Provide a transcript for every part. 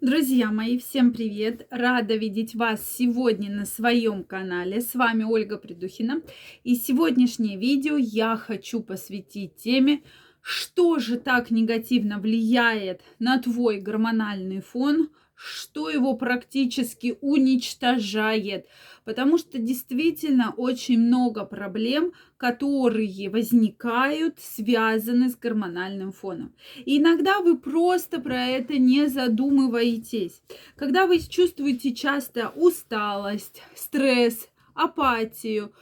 Друзья мои, всем привет! Рада видеть вас сегодня на своем канале. С вами Ольга Придухина. И сегодняшнее видео я хочу посвятить теме, что же так негативно влияет на твой гормональный фон, что его практически уничтожает. Потому что действительно очень много проблем, которые возникают, связаны с гормональным фоном. И иногда вы просто про это не задумываетесь. Когда вы чувствуете часто усталость, стресс, апатию,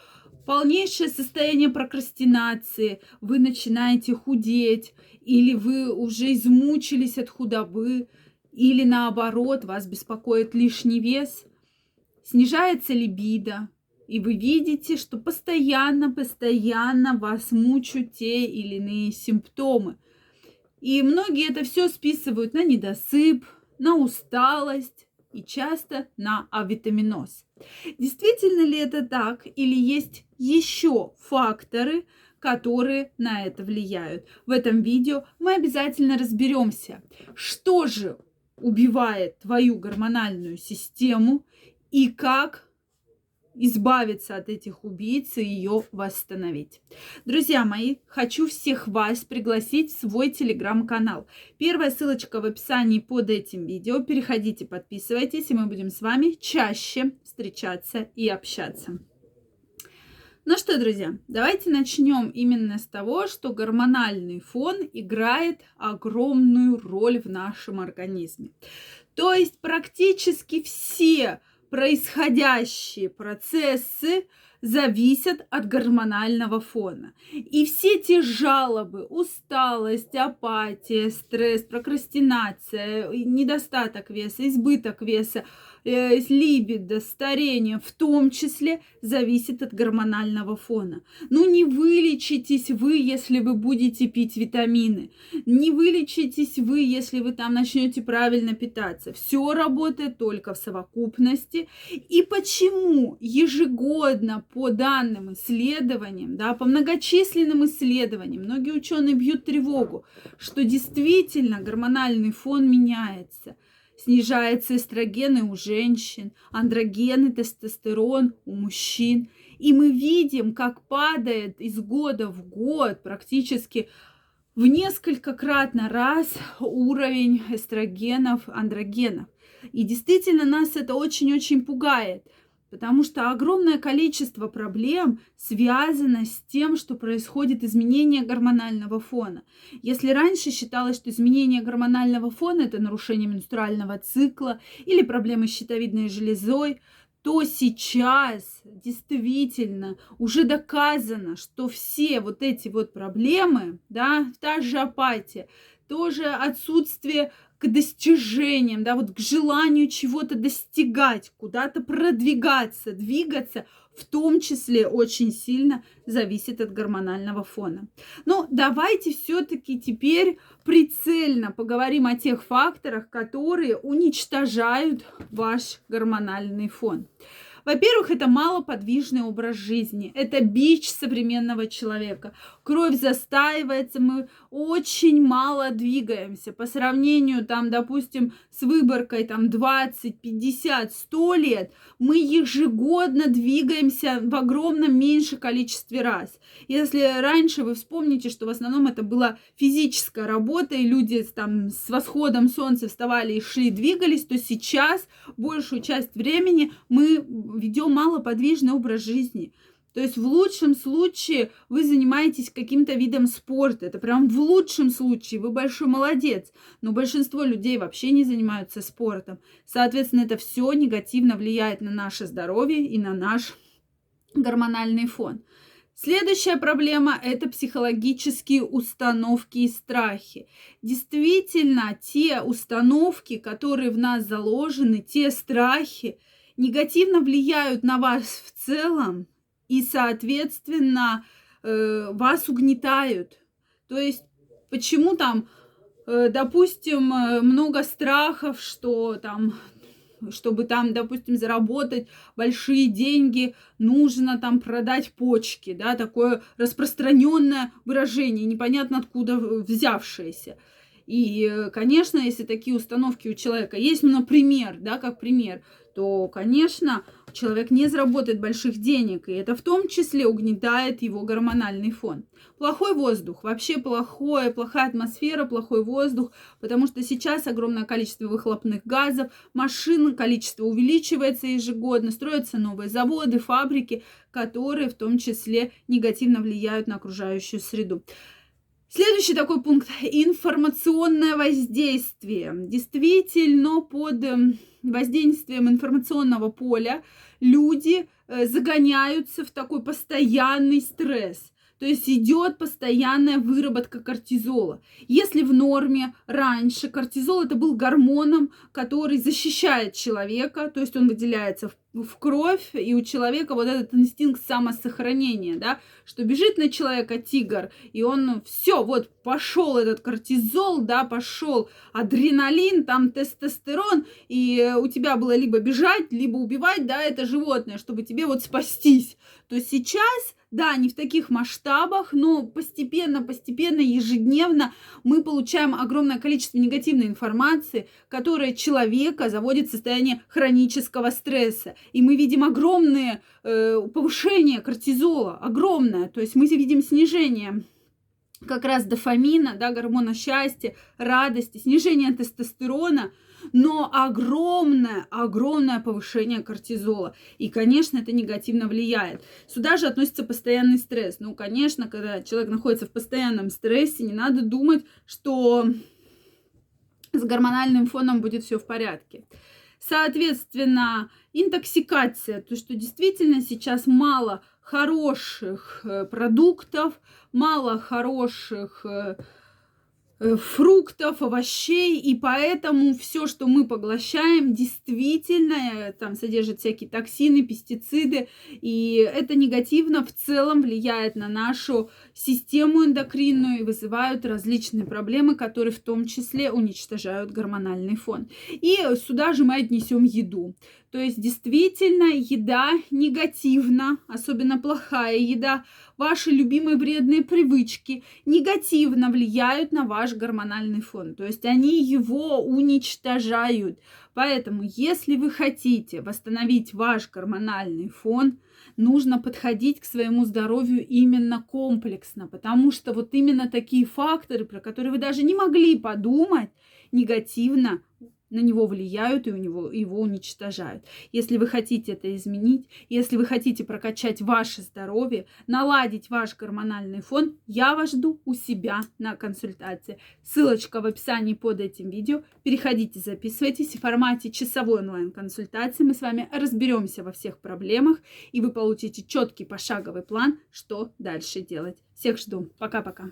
полнейшее состояние прокрастинации, вы начинаете худеть, или вы уже измучились от худобы, или наоборот, вас беспокоит лишний вес, снижается либидо, и вы видите, что постоянно-постоянно вас мучают те или иные симптомы. И многие это все списывают на недосып, на усталость и часто на авитаминоз. Действительно ли это так или есть еще факторы, которые на это влияют? В этом видео мы обязательно разберемся, что же убивает твою гормональную систему и как избавиться от этих убийц и ее восстановить. Друзья мои, хочу всех вас пригласить в свой телеграм-канал. Первая ссылочка в описании под этим видео. Переходите, подписывайтесь, и мы будем с вами чаще встречаться и общаться. Ну что, друзья, давайте начнем именно с того, что гормональный фон играет огромную роль в нашем организме. То есть практически все происходящие процессы зависят от гормонального фона. И все те жалобы, усталость, апатия, стресс, прокрастинация, недостаток веса, избыток веса, э, либидо, старение, в том числе зависит от гормонального фона. Ну не вылечитесь вы, если вы будете пить витамины. Не вылечитесь вы, если вы там начнете правильно питаться. Все работает только в совокупности. И почему ежегодно по данным исследованиям, да, по многочисленным исследованиям, многие ученые бьют тревогу, что действительно гормональный фон меняется – снижается эстрогены у женщин, андрогены, тестостерон у мужчин. И мы видим, как падает из года в год практически в несколько кратно раз уровень эстрогенов, андрогенов. И действительно нас это очень-очень пугает – Потому что огромное количество проблем связано с тем, что происходит изменение гормонального фона. Если раньше считалось, что изменение гормонального фона это нарушение менструального цикла или проблемы с щитовидной железой, то сейчас действительно уже доказано, что все вот эти вот проблемы, да, та же апатия, тоже отсутствие к достижениям, да, вот к желанию чего-то достигать, куда-то продвигаться, двигаться, в том числе очень сильно зависит от гормонального фона. Но давайте все-таки теперь прицельно поговорим о тех факторах, которые уничтожают ваш гормональный фон. Во-первых, это малоподвижный образ жизни. Это бич современного человека. Кровь застаивается, мы очень мало двигаемся. По сравнению, там, допустим, с выборкой там 20, 50, 100 лет, мы ежегодно двигаемся в огромном меньше количестве раз. Если раньше вы вспомните, что в основном это была физическая работа, и люди там с восходом солнца вставали и шли, двигались, то сейчас большую часть времени мы ведем малоподвижный образ жизни. То есть в лучшем случае вы занимаетесь каким-то видом спорта. Это прям в лучшем случае. Вы большой молодец. Но большинство людей вообще не занимаются спортом. Соответственно, это все негативно влияет на наше здоровье и на наш гормональный фон. Следующая проблема – это психологические установки и страхи. Действительно, те установки, которые в нас заложены, те страхи, негативно влияют на вас в целом и, соответственно, э, вас угнетают. То есть, почему там, э, допустим, э, много страхов, что там чтобы там, допустим, заработать большие деньги, нужно там продать почки, да, такое распространенное выражение, непонятно откуда взявшееся. И, конечно, если такие установки у человека есть, ну, например, да, как пример, то, конечно, человек не заработает больших денег, и это в том числе угнетает его гормональный фон. Плохой воздух, вообще плохое, плохая атмосфера, плохой воздух, потому что сейчас огромное количество выхлопных газов, машин, количество увеличивается ежегодно, строятся новые заводы, фабрики, которые в том числе негативно влияют на окружающую среду. Следующий такой пункт – информационное воздействие. Действительно, под эм, воздействием информационного поля люди э, загоняются в такой постоянный стресс. То есть идет постоянная выработка кортизола. Если в норме раньше кортизол это был гормоном, который защищает человека, то есть он выделяется в в кровь, и у человека вот этот инстинкт самосохранения, да, что бежит на человека тигр, и он все, вот пошел этот кортизол, да, пошел адреналин, там тестостерон, и у тебя было либо бежать, либо убивать, да, это животное, чтобы тебе вот спастись. То сейчас да, не в таких масштабах, но постепенно, постепенно, ежедневно мы получаем огромное количество негативной информации, которая человека заводит в состояние хронического стресса. И мы видим огромное э, повышение кортизола, огромное. То есть мы видим снижение как раз дофамина, да, гормона счастья, радости, снижение тестостерона – но огромное, огромное повышение кортизола. И, конечно, это негативно влияет. Сюда же относится постоянный стресс. Ну, конечно, когда человек находится в постоянном стрессе, не надо думать, что с гормональным фоном будет все в порядке. Соответственно, интоксикация, то, что действительно сейчас мало хороших э, продуктов, мало хороших э, фруктов, овощей, и поэтому все, что мы поглощаем, действительно э, там содержит всякие токсины, пестициды, и это негативно в целом влияет на нашу систему эндокринную и вызывают различные проблемы, которые в том числе уничтожают гормональный фон. И сюда же мы отнесем еду. То есть действительно еда негативна, особенно плохая еда, ваши любимые вредные привычки негативно влияют на ваш гормональный фон. То есть они его уничтожают. Поэтому, если вы хотите восстановить ваш гормональный фон, нужно подходить к своему здоровью именно комплексно, потому что вот именно такие факторы, про которые вы даже не могли подумать, негативно на него влияют и у него его уничтожают. Если вы хотите это изменить, если вы хотите прокачать ваше здоровье, наладить ваш гормональный фон, я вас жду у себя на консультации. Ссылочка в описании под этим видео. Переходите, записывайтесь. В формате часовой онлайн-консультации мы с вами разберемся во всех проблемах, и вы получите четкий пошаговый план, что дальше делать. Всех жду. Пока-пока.